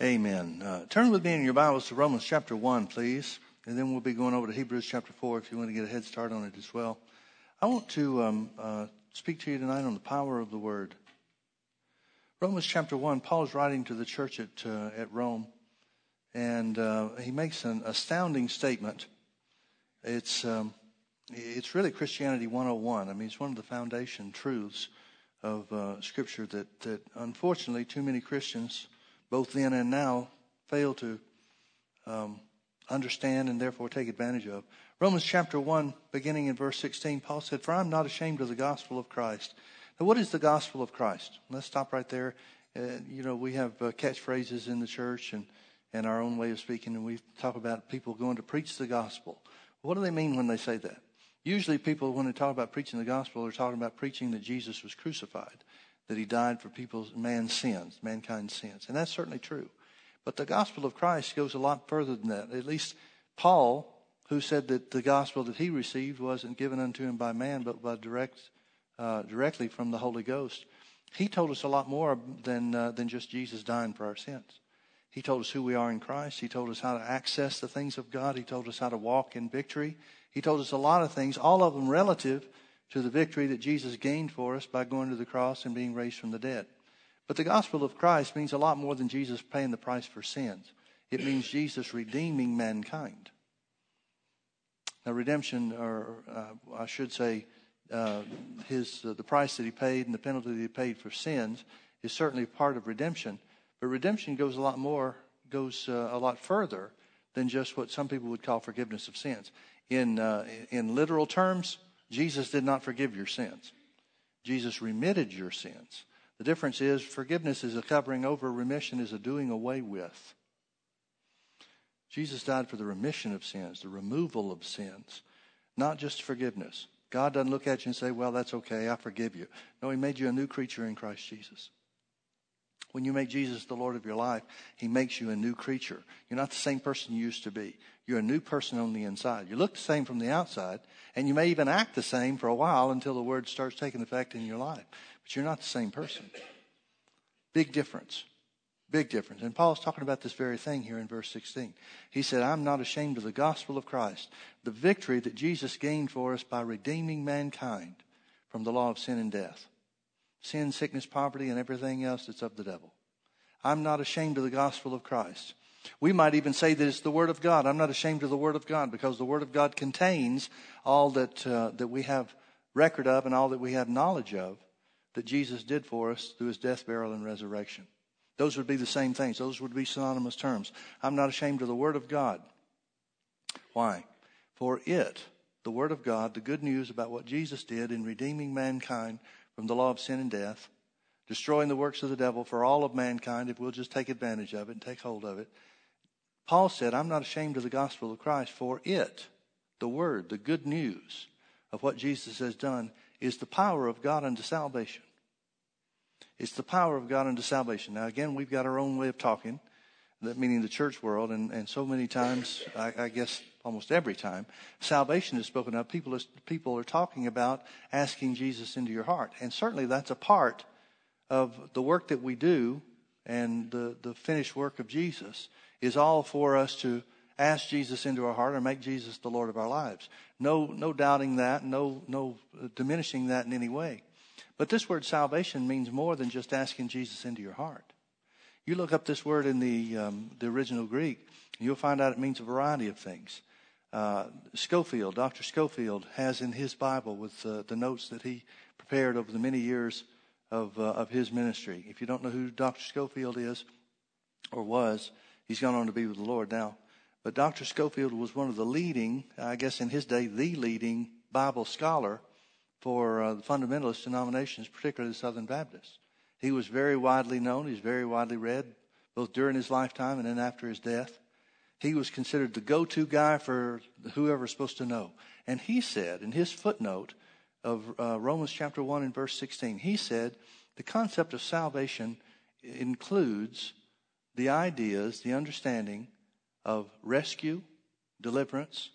Amen. Uh, turn with me in your Bibles to Romans chapter 1, please. And then we'll be going over to Hebrews chapter 4 if you want to get a head start on it as well. I want to um, uh, speak to you tonight on the power of the Word. Romans chapter 1, Paul is writing to the church at, uh, at Rome, and uh, he makes an astounding statement. It's, um, it's really Christianity 101. I mean, it's one of the foundation truths of uh, Scripture that, that unfortunately too many Christians both then and now, fail to um, understand and therefore take advantage of. Romans chapter 1, beginning in verse 16, Paul said, For I'm not ashamed of the gospel of Christ. Now, what is the gospel of Christ? Let's stop right there. Uh, you know, we have uh, catchphrases in the church and, and our own way of speaking, and we talk about people going to preach the gospel. What do they mean when they say that? Usually, people, when they talk about preaching the gospel, are talking about preaching that Jesus was crucified that he died for people's man's sins, mankind's sins. And that's certainly true. But the gospel of Christ goes a lot further than that. At least Paul, who said that the gospel that he received wasn't given unto him by man, but by direct, uh, directly from the Holy Ghost, he told us a lot more than, uh, than just Jesus dying for our sins. He told us who we are in Christ. He told us how to access the things of God. He told us how to walk in victory. He told us a lot of things, all of them relative to the victory that Jesus gained for us by going to the cross and being raised from the dead. But the gospel of Christ means a lot more than Jesus paying the price for sins. It means Jesus redeeming mankind. Now, redemption, or uh, I should say, uh, his uh, the price that he paid and the penalty that he paid for sins is certainly part of redemption. But redemption goes a lot more, goes uh, a lot further than just what some people would call forgiveness of sins. In uh, in literal terms, Jesus did not forgive your sins. Jesus remitted your sins. The difference is forgiveness is a covering over, remission is a doing away with. Jesus died for the remission of sins, the removal of sins, not just forgiveness. God doesn't look at you and say, Well, that's okay, I forgive you. No, He made you a new creature in Christ Jesus. When you make Jesus the Lord of your life, He makes you a new creature. You're not the same person you used to be. You're a new person on the inside. You look the same from the outside, and you may even act the same for a while until the word starts taking effect in your life. But you're not the same person. Big difference. Big difference. And Paul's talking about this very thing here in verse 16. He said, I'm not ashamed of the gospel of Christ, the victory that Jesus gained for us by redeeming mankind from the law of sin and death. Sin, sickness, poverty, and everything else that's of the devil. I'm not ashamed of the gospel of Christ. We might even say that it's the Word of God. I'm not ashamed of the Word of God because the Word of God contains all that, uh, that we have record of and all that we have knowledge of that Jesus did for us through his death, burial, and resurrection. Those would be the same things. Those would be synonymous terms. I'm not ashamed of the Word of God. Why? For it, the Word of God, the good news about what Jesus did in redeeming mankind from the law of sin and death, destroying the works of the devil for all of mankind if we'll just take advantage of it and take hold of it, Paul said, I'm not ashamed of the gospel of Christ, for it, the word, the good news of what Jesus has done, is the power of God unto salvation. It's the power of God unto salvation. Now, again, we've got our own way of talking, that meaning the church world, and, and so many times, I, I guess almost every time, salvation is spoken of. People are, people are talking about asking Jesus into your heart. And certainly that's a part of the work that we do and the, the finished work of Jesus is all for us to ask Jesus into our heart or make Jesus the Lord of our lives. No, no doubting that, no, no diminishing that in any way. But this word salvation means more than just asking Jesus into your heart. You look up this word in the, um, the original Greek, you'll find out it means a variety of things. Uh, Scofield, Dr. Scofield, has in his Bible with uh, the notes that he prepared over the many years of, uh, of his ministry. If you don't know who Dr. Scofield is or was, He's gone on to be with the Lord now. But Dr. Scofield was one of the leading, I guess in his day, the leading Bible scholar for uh, the fundamentalist denominations, particularly the Southern Baptists. He was very widely known. He's very widely read, both during his lifetime and then after his death. He was considered the go-to guy for whoever's supposed to know. And he said in his footnote of uh, Romans chapter 1 and verse 16, he said, the concept of salvation includes the ideas, the understanding of rescue, deliverance,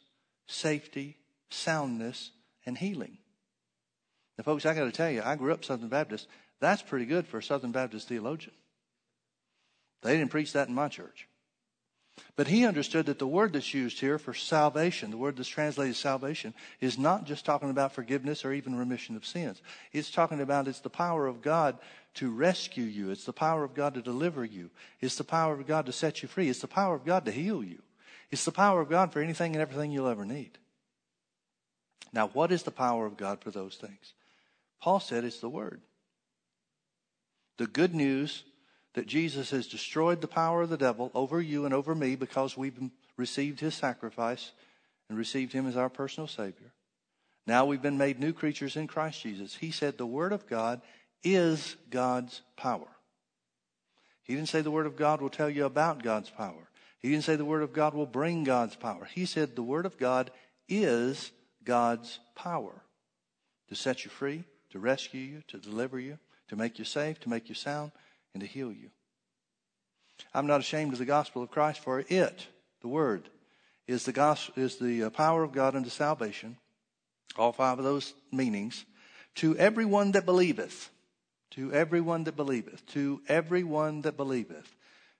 safety, soundness, and healing. Now, folks, I got to tell you, I grew up Southern Baptist. That's pretty good for a Southern Baptist theologian. They didn't preach that in my church. But he understood that the word that's used here for salvation, the word that's translated salvation, is not just talking about forgiveness or even remission of sins. It's talking about it's the power of God to rescue you. It's the power of God to deliver you. It's the power of God to set you free. It's the power of God to heal you. It's the power of God for anything and everything you'll ever need. Now, what is the power of God for those things? Paul said it's the Word. The good news that Jesus has destroyed the power of the devil over you and over me because we've received his sacrifice and received him as our personal Savior. Now we've been made new creatures in Christ Jesus. He said the Word of God is God's power. He didn't say the Word of God will tell you about God's power. He didn't say the Word of God will bring God's power. He said the Word of God is God's power to set you free, to rescue you, to deliver you, to make you safe, to make you sound, and to heal you. I'm not ashamed of the gospel of Christ, for it, the Word, is the gospel, is the uh, power of God unto salvation. All five of those meanings to everyone that believeth, to everyone that believeth, to everyone that believeth,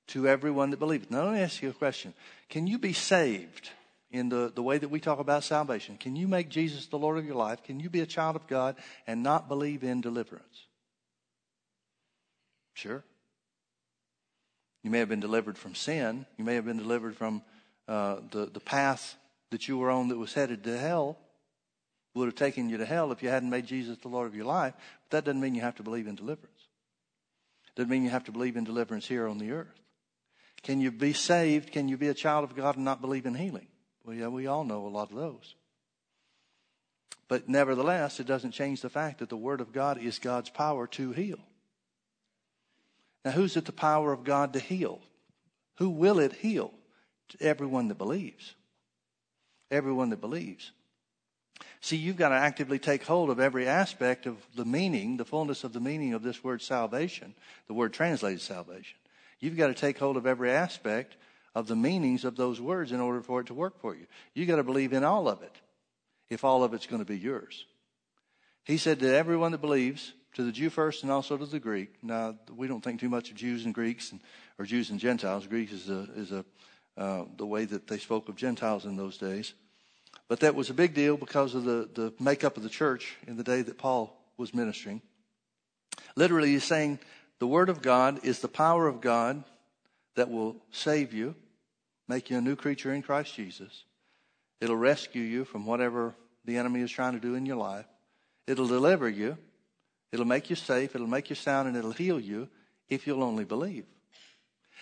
to everyone that believeth. Now let me ask you a question: Can you be saved? in the, the way that we talk about salvation? Can you make Jesus the Lord of your life? Can you be a child of God and not believe in deliverance? Sure. You may have been delivered from sin. You may have been delivered from uh, the, the path that you were on that was headed to hell, would have taken you to hell if you hadn't made Jesus the Lord of your life. But that doesn't mean you have to believe in deliverance. Doesn't mean you have to believe in deliverance here on the earth. Can you be saved? Can you be a child of God and not believe in healing? Well, yeah, we all know a lot of those. But nevertheless, it doesn't change the fact that the Word of God is God's power to heal. Now, who's it the power of God to heal? Who will it heal? To everyone that believes. Everyone that believes. See, you've got to actively take hold of every aspect of the meaning, the fullness of the meaning of this word salvation, the word translated salvation. You've got to take hold of every aspect of the meanings of those words in order for it to work for you. You've got to believe in all of it if all of it's going to be yours. He said that everyone that believes, to the Jew first and also to the Greek. Now, we don't think too much of Jews and Greeks and, or Jews and Gentiles. Greeks is a, is a, uh, the way that they spoke of Gentiles in those days. But that was a big deal because of the, the makeup of the church in the day that Paul was ministering. Literally, he's saying the Word of God is the power of God that will save you, make you a new creature in Christ Jesus. It'll rescue you from whatever the enemy is trying to do in your life. It'll deliver you. It'll make you safe. It'll make you sound and it'll heal you if you'll only believe.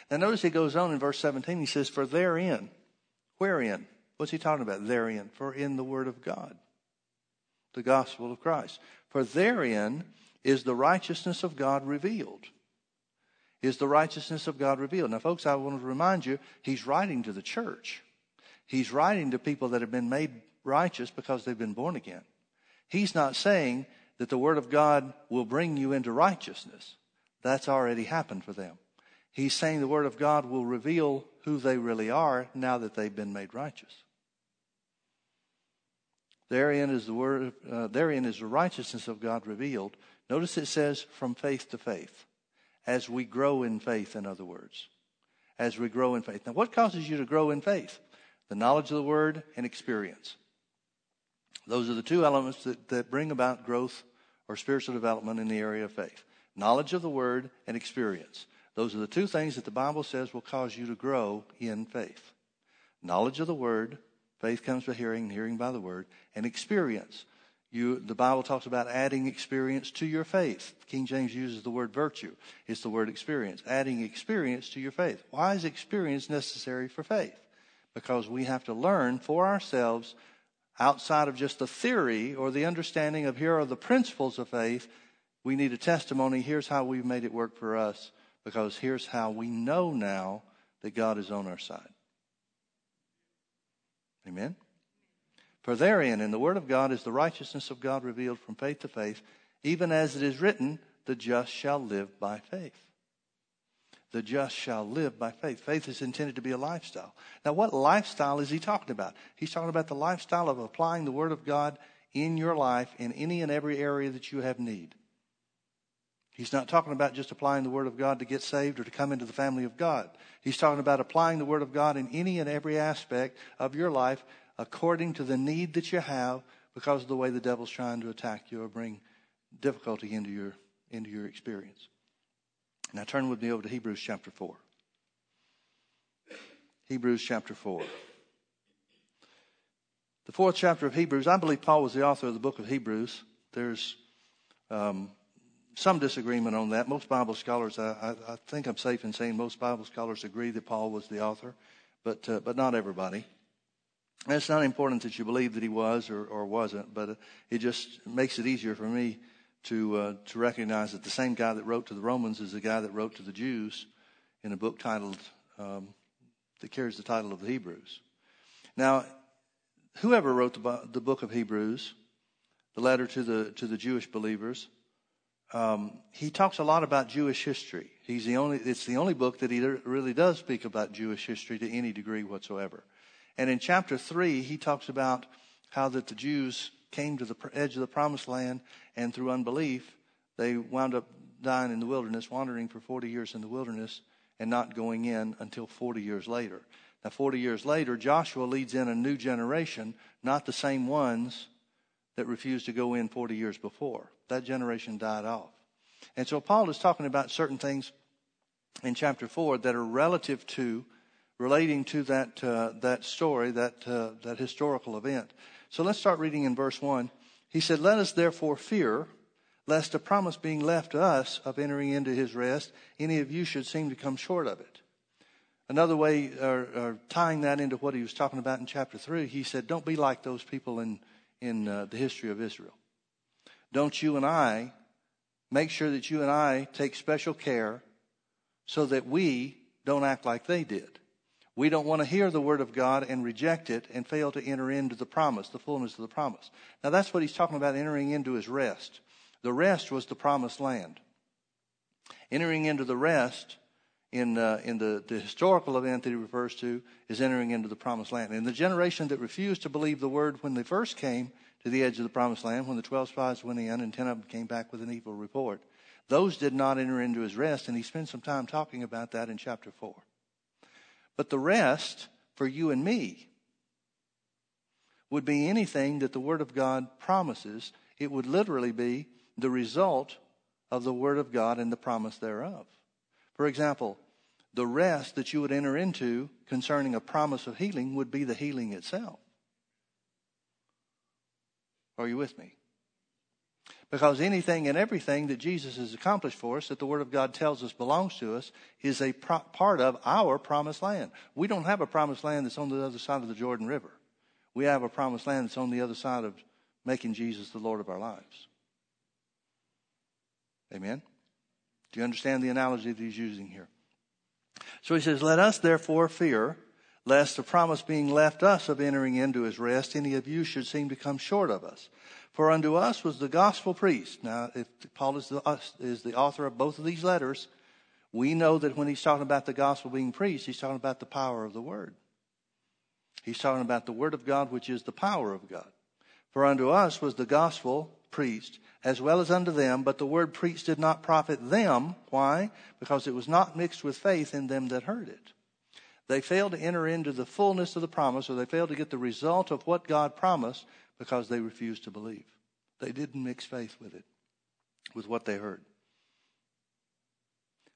Now notice he goes on in verse 17. He says, For therein, wherein? What's he talking about? Therein. For in the word of God, the gospel of Christ. For therein is the righteousness of God revealed is the righteousness of God revealed. Now, folks, I want to remind you, he's writing to the church. He's writing to people that have been made righteous because they've been born again. He's not saying that the Word of God will bring you into righteousness. That's already happened for them. He's saying the Word of God will reveal who they really are now that they've been made righteous. Therein is the word. Uh, therein is the righteousness of God revealed. Notice it says from faith to faith as we grow in faith, in other words. As we grow in faith. Now, what causes you to grow in faith? The knowledge of the word and experience. Those are the two elements that, that bring about growth or spiritual development in the area of faith. Knowledge of the word and experience. Those are the two things that the Bible says will cause you to grow in faith. Knowledge of the word, faith comes by hearing, and hearing by the word, and experience. You, the Bible talks about adding experience to your faith. King James uses the word virtue. It's the word experience. Adding experience to your faith. Why is experience necessary for faith? Because we have to learn for ourselves outside of just the theory or the understanding of here are the principles of faith. We need a testimony. Here's how we've made it work for us because here's how we know now that God is on our side. Amen? For therein, in the Word of God, is the righteousness of God revealed from faith to faith, even as it is written, the just shall live by faith. The just shall live by faith. Faith is intended to be a lifestyle. Now, what lifestyle is he talking about? He's talking about the lifestyle of applying the Word of God in your life in any and every area that you have need. He's not talking about just applying the Word of God to get saved or to come into the family of God. He's talking about applying the Word of God in any and every aspect of your life according to the need that you have because of the way the devil's trying to attack you or bring difficulty into your, into your experience. Now turn with me over to Hebrews chapter 4. Hebrews chapter 4. The fourth chapter of Hebrews, I believe Paul was the author of the book of Hebrews. There's um, some disagreement on that. Most Bible scholars, I, I, I, think I'm safe in saying most Bible scholars agree that Paul was the author, but, uh, but not everybody. And it's not important that you believe that he was or, or wasn't, but it just makes it easier for me to, uh, to recognize that the same guy that wrote to the Romans is the guy that wrote to the Jews in a book titled, um, that carries the title of the Hebrews. Now, whoever wrote the, the book of Hebrews, the letter to the, to the Jewish believers, um, he talks a lot about Jewish history. He's the only, it's the only book that he really does speak about Jewish history to any degree whatsoever. And in chapter 3, he talks about how that the Jews came to the edge of the promised land and through unbelief, they wound up dying in the wilderness, wandering for 40 years in the wilderness and not going in until 40 years later. Now, 40 years later, Joshua leads in a new generation, not the same ones that refused to go in 40 years before. That generation died off. And so Paul is talking about certain things in chapter 4 that are relative to relating to that, uh, that story, that, uh, that historical event. So let's start reading in verse 1. He said, Let us therefore fear, lest a promise being left to us of entering into his rest, any of you should seem to come short of it. Another way, or, tying that into what he was talking about in chapter 3, he said, Don't be like those people in, in uh, the history of Israel. Don't you and I make sure that you and I take special care so that we don't act like they did. We don't want to hear the word of God and reject it and fail to enter into the promise, the fullness of the promise. Now that's what he's talking about entering into his rest. The rest was the promised land. Entering into the rest in, uh, in the, the historical event that he refers to is entering into the promised land. And the generation that refused to believe the word when they first came to the edge of the promised land, when the 12 spies went in and 10 of them came back with an evil report, those did not enter into his rest. And he spent some time talking about that in chapter 4. But the rest for you and me would be anything that the Word of God promises. It would literally be the result of the Word of God and the promise thereof. For example, the rest that you would enter into concerning a promise of healing would be the healing itself. Are you with me? Because anything and everything that Jesus has accomplished for us, that the Word of God tells us belongs to us, is a pro- part of our promised land. We don't have a promised land that's on the other side of the Jordan River. We have a promised land that's on the other side of making Jesus the Lord of our lives. Amen? Do you understand the analogy that he's using here? So he says, Let us therefore fear, lest the promise being left us of entering into his rest, any of you should seem to come short of us. For unto us was the gospel preached. Now, if Paul is the, is the author of both of these letters, we know that when he's talking about the gospel being preached, he's talking about the power of the word. He's talking about the word of God, which is the power of God. For unto us was the gospel preached, as well as unto them, but the word preached did not profit them. Why? Because it was not mixed with faith in them that heard it. They failed to enter into the fullness of the promise, or they failed to get the result of what God promised because they refused to believe. They didn't mix faith with it, with what they heard.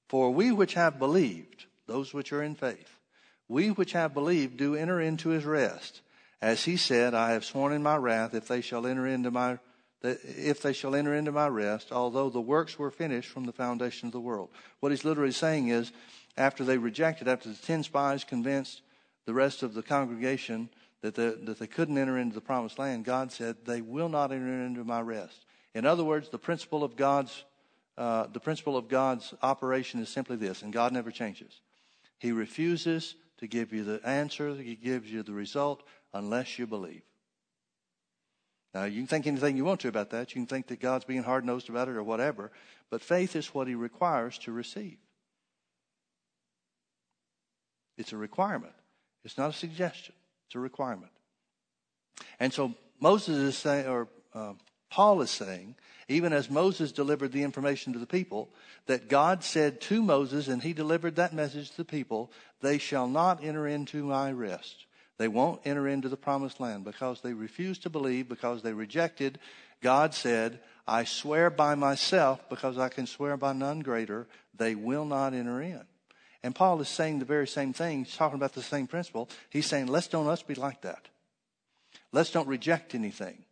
For we which have believed, those which are in faith, we which have believed do enter into his rest. As he said, I have sworn in my wrath, if they shall enter into my if they shall enter into my rest, although the works were finished from the foundation of the world. What he's literally saying is, after they rejected, after the ten spies convinced the rest of the congregation that, the, that they couldn't enter into the promised land, God said, they will not enter into my rest. In other words, the principle of God's, uh, the principle of God's operation is simply this, and God never changes. He refuses to give you the answer, He gives you the result unless you believe. Now, you can think anything you want to about that. You can think that God's being hard nosed about it or whatever, but faith is what He requires to receive. It's a requirement, it's not a suggestion. It's a requirement. And so Moses is saying, or uh, Paul is saying, even as Moses delivered the information to the people, that God said to Moses, and he delivered that message to the people, they shall not enter into my rest. They won't enter into the promised land because they refused to believe, because they rejected. God said, I swear by myself, because I can swear by none greater, they will not enter in. And Paul is saying the very same thing. He's talking about the same principle. He's saying, let's don't us be like that. Let's don't reject anything.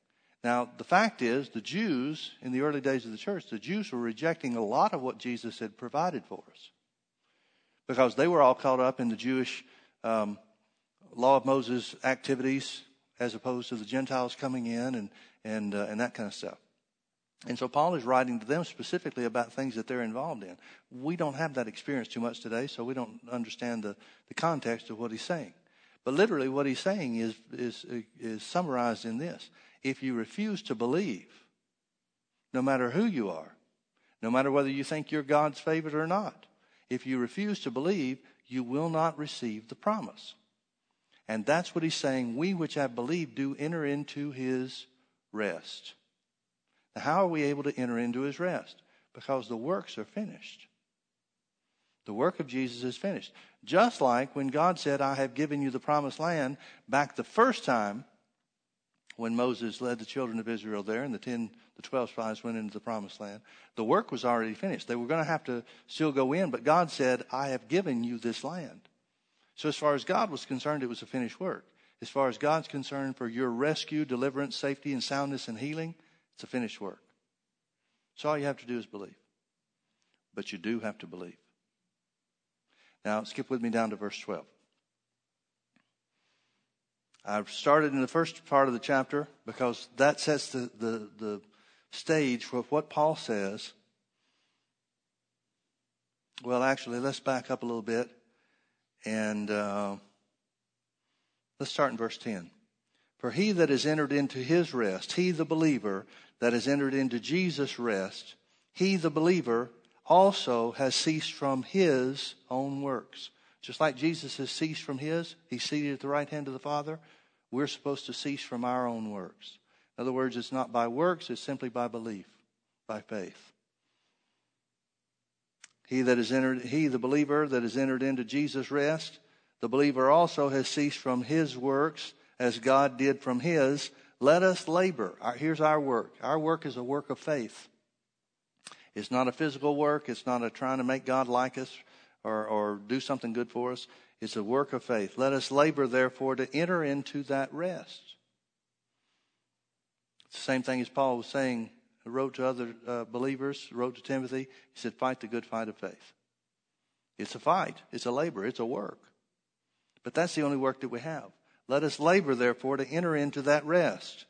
Now, the fact is, the Jews, in the early days of the church, the Jews were rejecting a lot of what Jesus had provided for us because they were all caught up in the Jewish um, law of Moses activities as opposed to the Gentiles coming in and, and, uh, and that kind of stuff. And so Paul is writing to them specifically about things that they're involved in. We don't have that experience too much today, so we don't understand the, the context of what he's saying. But literally, what he's saying is, is, is summarized in this. If you refuse to believe, no matter who you are, no matter whether you think you're God's favorite or not, if you refuse to believe, you will not receive the promise. And that's what he's saying. We which have believed do enter into his rest. How are we able to enter into his rest? Because the works are finished. The work of Jesus is finished. Just like when God said, I have given you the promised land back the first time when Moses led the children of Israel there and the 10, the 12 spies went into the promised land. The work was already finished. They were going to have to still go in, but God said, I have given you this land. So as far as God was concerned, it was a finished work. As far as God's concerned for your rescue, deliverance, safety, and soundness and healing, it's a finished work. So all you have to do is believe. But you do have to believe. Now, skip with me down to verse 12. I've started in the first part of the chapter because that sets the, the, the stage for what Paul says. Well, actually, let's back up a little bit and uh, let's start in verse 10. For he that has entered into his rest, he the believer that has entered into Jesus' rest, he the believer also has ceased from his own works. Just like Jesus has ceased from his, he's seated at the right hand of the Father, we're supposed to cease from our own works. In other words, it's not by works, it's simply by belief, by faith. He that has entered, he, the believer that has entered into Jesus' rest, the believer also has ceased from his works as God did from his. Let us labor. Here's our work. Our work is a work of faith. It's not a physical work. It's not a trying to make God like us or, or do something good for us. It's a work of faith. Let us labor, therefore, to enter into that rest. It's the same thing as Paul was saying, wrote to other uh, believers, wrote to Timothy. He said, Fight the good fight of faith. It's a fight, it's a labor, it's a work. But that's the only work that we have. Let us labor, therefore, to enter into that rest,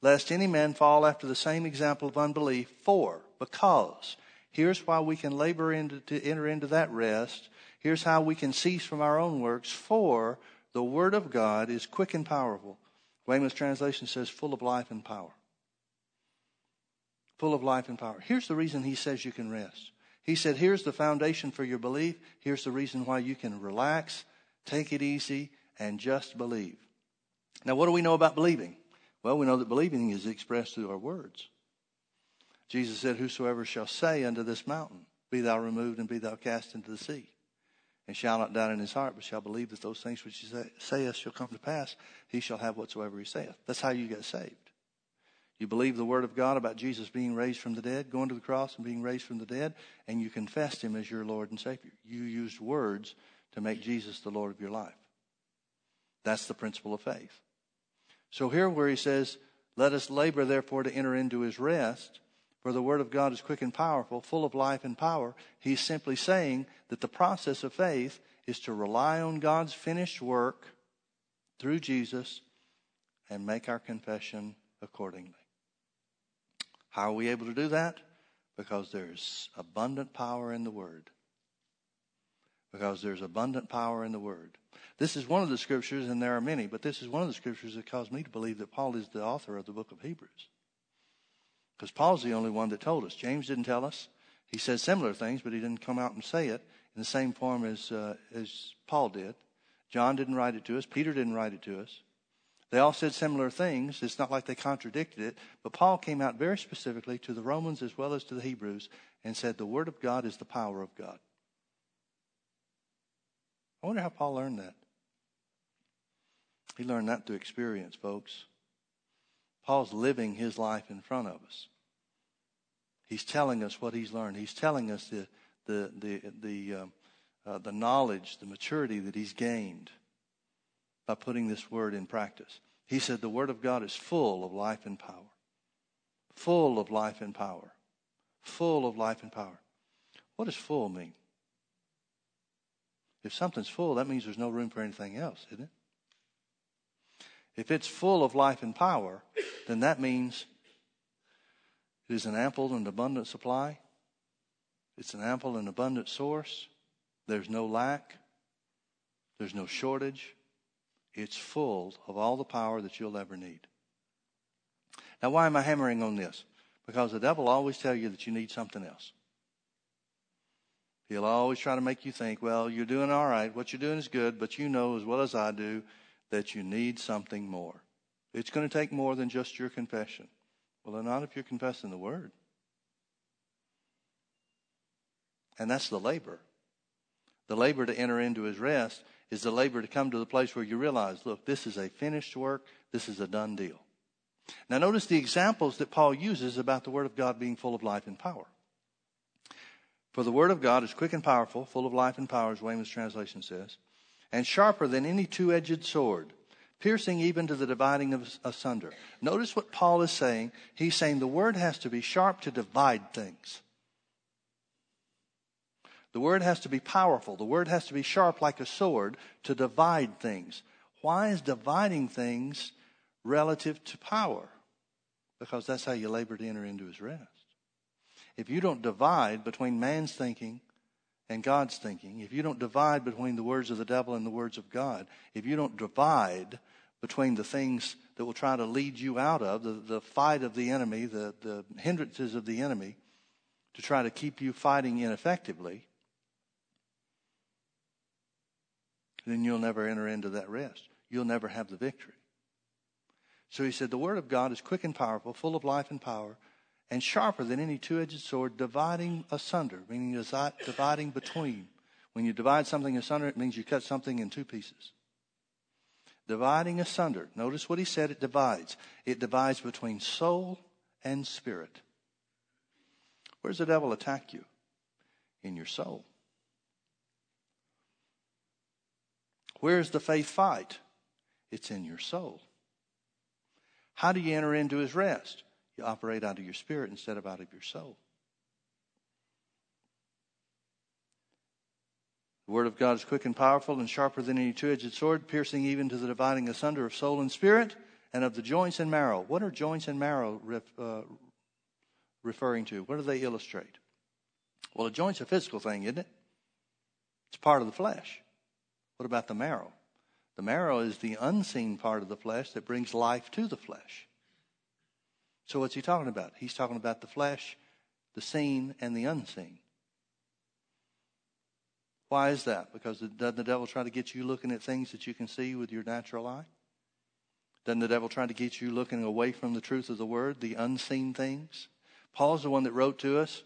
lest any man fall after the same example of unbelief. For, because, here's why we can labor into, to enter into that rest. Here's how we can cease from our own works. For the word of God is quick and powerful. Weymouth's translation says full of life and power. Full of life and power. Here's the reason he says you can rest. He said, here's the foundation for your belief. Here's the reason why you can relax, take it easy, and just believe. Now, what do we know about believing? Well, we know that believing is expressed through our words. Jesus said, Whosoever shall say unto this mountain, Be thou removed and be thou cast into the sea, and shall not doubt in his heart, but shall believe that those things which he saith shall come to pass, he shall have whatsoever he saith. That's how you get saved. You believe the word of God about Jesus being raised from the dead, going to the cross and being raised from the dead, and you confessed him as your Lord and Savior. You used words to make Jesus the Lord of your life. That's the principle of faith. So here where he says, let us labor therefore to enter into his rest, for the word of God is quick and powerful, full of life and power. He's simply saying that the process of faith is to rely on God's finished work through Jesus and make our confession accordingly. How are we able to do that? Because there's abundant power in the word. Because there's abundant power in the word. This is one of the scriptures, and there are many, but this is one of the scriptures that caused me to believe that Paul is the author of the book of Hebrews. Because Paul's the only one that told us. James didn't tell us. He said similar things, but he didn't come out and say it in the same form as, uh, as Paul did. John didn't write it to us. Peter didn't write it to us. They all said similar things. It's not like they contradicted it. But Paul came out very specifically to the Romans as well as to the Hebrews and said, The Word of God is the power of God. I wonder how Paul learned that. He learned that through experience, folks. Paul's living his life in front of us. He's telling us what he's learned. He's telling us the, the, the, the, um, uh, the knowledge, the maturity that he's gained by putting this word in practice. He said the word of God is full of life and power. Full of life and power. Full of life and power. What does full mean? If something's full, that means there's no room for anything else, isn't it? If it's full of life and power, then that means it is an ample and abundant supply. It's an ample and abundant source. There's no lack. There's no shortage. It's full of all the power that you'll ever need. Now, why am I hammering on this? Because the devil always tell you that you need something else. He'll always try to make you think, well, you're doing all right. What you're doing is good, but you know as well as I do that you need something more. It's going to take more than just your confession. Well, not if you're confessing the word. And that's the labor. The labor to enter into his rest is the labor to come to the place where you realize, look, this is a finished work. This is a done deal. Now, notice the examples that Paul uses about the Word of God being full of life and power. For the Word of God is quick and powerful, full of life and power, as Weymouth's translation says, and sharper than any two edged sword, piercing even to the dividing of asunder. Notice what Paul is saying. He's saying the Word has to be sharp to divide things. The word has to be powerful. The word has to be sharp like a sword to divide things. Why is dividing things relative to power? Because that's how you labor to enter into his rest. If you don't divide between man's thinking and God's thinking, if you don't divide between the words of the devil and the words of God, if you don't divide between the things that will try to lead you out of, the, the fight of the enemy, the, the hindrances of the enemy, to try to keep you fighting ineffectively, then you'll never enter into that rest. You'll never have the victory. So he said, The word of God is quick and powerful, full of life and power, and sharper than any two edged sword, dividing asunder, meaning dividing between. When you divide something asunder, it means you cut something in two pieces. Dividing asunder. Notice what he said it divides. It divides between soul and spirit. Where does the devil attack you? In your soul. Where's the faith fight? It's in your soul. How do you enter into his rest? You operate out of your spirit instead of out of your soul. The word of God is quick and powerful and sharper than any two edged sword, piercing even to the dividing asunder of soul and spirit and of the joints and marrow. What are joints and marrow ref, uh, referring to? What do they illustrate? Well, a joint's a physical thing, isn't it? It's part of the flesh. What about the marrow? The marrow is the unseen part of the flesh that brings life to the flesh. So, what's he talking about? He's talking about the flesh, the seen, and the unseen. Why is that? Because doesn't the devil try to get you looking at things that you can see with your natural eye? Doesn't the devil try to get you looking away from the truth of the word, the unseen things? Paul's the one that wrote to us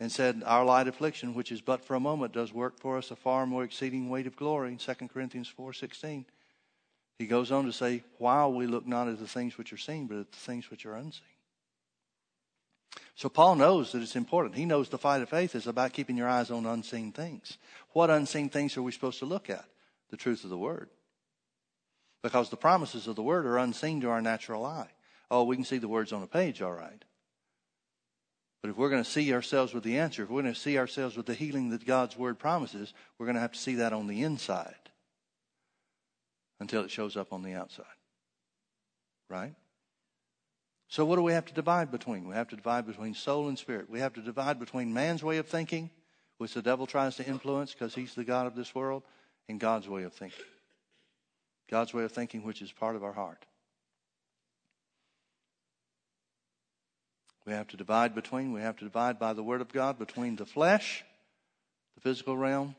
and said, Our light affliction, which is but for a moment, does work for us a far more exceeding weight of glory in 2 Corinthians 4.16. He goes on to say, While we look not at the things which are seen, but at the things which are unseen. So Paul knows that it's important. He knows the fight of faith is about keeping your eyes on unseen things. What unseen things are we supposed to look at? The truth of the Word. Because the promises of the Word are unseen to our natural eye. Oh, we can see the words on a page, all right. But if we're going to see ourselves with the answer, if we're going to see ourselves with the healing that God's Word promises, we're going to have to see that on the inside until it shows up on the outside. Right? So, what do we have to divide between? We have to divide between soul and spirit. We have to divide between man's way of thinking, which the devil tries to influence because he's the God of this world, and God's way of thinking. God's way of thinking, which is part of our heart. We have to divide between, we have to divide by the Word of God between the flesh, the physical realm,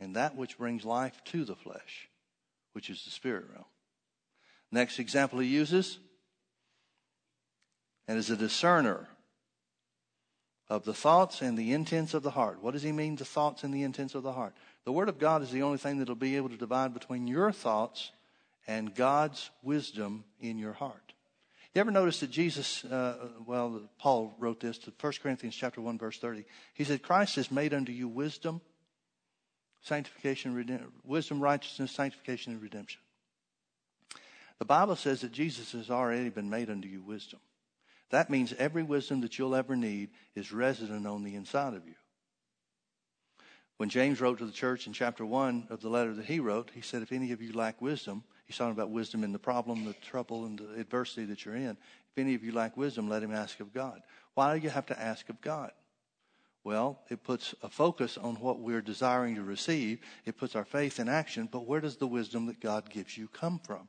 and that which brings life to the flesh, which is the spirit realm. Next example he uses, and is a discerner of the thoughts and the intents of the heart. What does he mean, the thoughts and the intents of the heart? The Word of God is the only thing that will be able to divide between your thoughts and God's wisdom in your heart. You ever notice that Jesus, uh, well, Paul wrote this to 1 Corinthians chapter 1, verse 30. He said, Christ has made unto you wisdom, sanctification, wisdom, righteousness, sanctification, and redemption. The Bible says that Jesus has already been made unto you wisdom. That means every wisdom that you'll ever need is resident on the inside of you. When James wrote to the church in chapter 1 of the letter that he wrote, he said, If any of you lack wisdom, he's talking about wisdom in the problem, the trouble, and the adversity that you're in. If any of you lack wisdom, let him ask of God. Why do you have to ask of God? Well, it puts a focus on what we're desiring to receive. It puts our faith in action. But where does the wisdom that God gives you come from?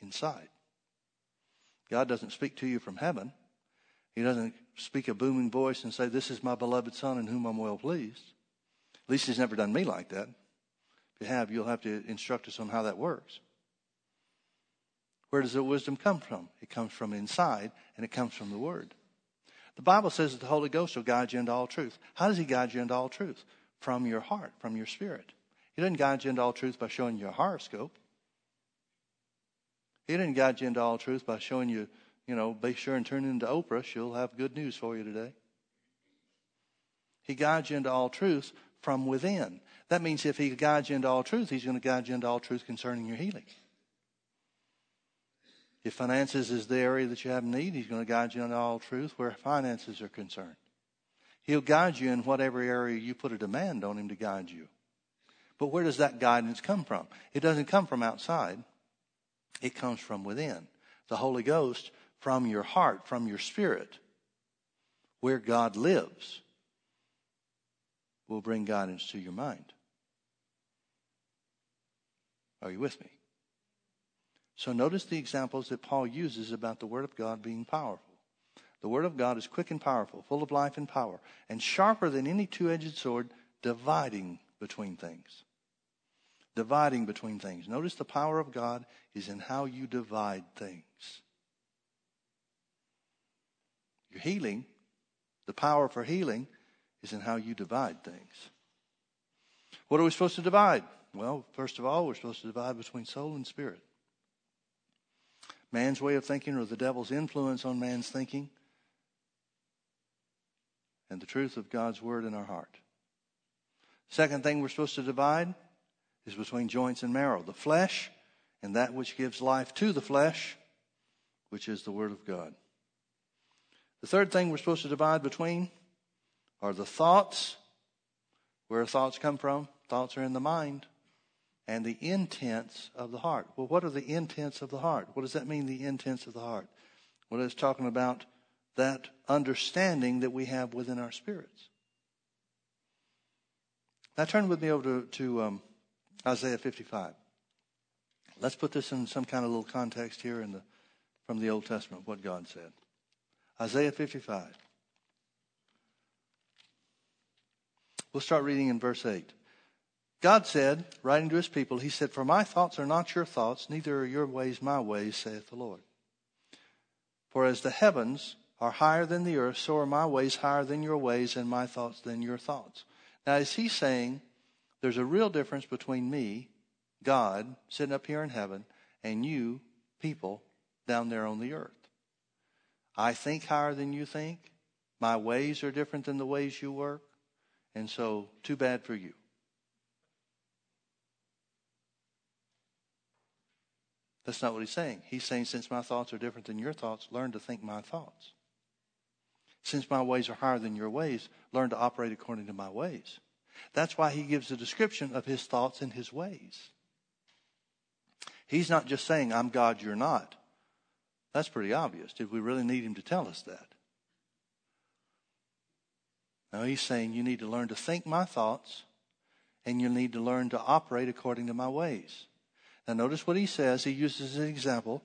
Inside. God doesn't speak to you from heaven. He doesn't speak a booming voice and say, This is my beloved Son in whom I'm well pleased. At least He's never done me like that. If you have, you'll have to instruct us on how that works. Where does the wisdom come from? It comes from inside, and it comes from the Word. The Bible says that the Holy Ghost will guide you into all truth. How does He guide you into all truth? From your heart, from your spirit. He doesn't guide you into all truth by showing you a horoscope. He didn't guide you into all truth by showing you, you know, be sure and turn into Oprah. She'll have good news for you today. He guides you into all truth from within. That means if he guides you into all truth, he's going to guide you into all truth concerning your healing. If finances is the area that you have need, he's going to guide you into all truth where finances are concerned. He'll guide you in whatever area you put a demand on him to guide you. But where does that guidance come from? It doesn't come from outside. It comes from within. The Holy Ghost from your heart, from your spirit, where God lives, will bring guidance to your mind. Are you with me? So notice the examples that Paul uses about the Word of God being powerful. The Word of God is quick and powerful, full of life and power, and sharper than any two edged sword, dividing between things dividing between things. Notice the power of God is in how you divide things. Your healing, the power for healing, is in how you divide things. What are we supposed to divide? Well, first of all, we're supposed to divide between soul and spirit. Man's way of thinking or the devil's influence on man's thinking, and the truth of God's word in our heart. Second thing we're supposed to divide is between joints and marrow, the flesh and that which gives life to the flesh, which is the Word of God. The third thing we're supposed to divide between are the thoughts, where thoughts come from. Thoughts are in the mind. And the intents of the heart. Well, what are the intents of the heart? What does that mean, the intents of the heart? Well, it's talking about that understanding that we have within our spirits. Now, turn with me over to, to um, Isaiah 55. Let's put this in some kind of little context here in the, from the Old Testament, what God said. Isaiah 55. We'll start reading in verse 8. God said, writing to his people, He said, For my thoughts are not your thoughts, neither are your ways my ways, saith the Lord. For as the heavens are higher than the earth, so are my ways higher than your ways, and my thoughts than your thoughts. Now, is he saying there's a real difference between me, God, sitting up here in heaven, and you, people, down there on the earth. I think higher than you think. My ways are different than the ways you work. And so, too bad for you. That's not what he's saying. He's saying, since my thoughts are different than your thoughts, learn to think my thoughts. Since my ways are higher than your ways, learn to operate according to my ways. That's why he gives a description of his thoughts and his ways. He's not just saying, I'm God, you're not. That's pretty obvious. Did we really need him to tell us that? No, he's saying you need to learn to think my thoughts and you need to learn to operate according to my ways. Now, notice what he says. He uses an example.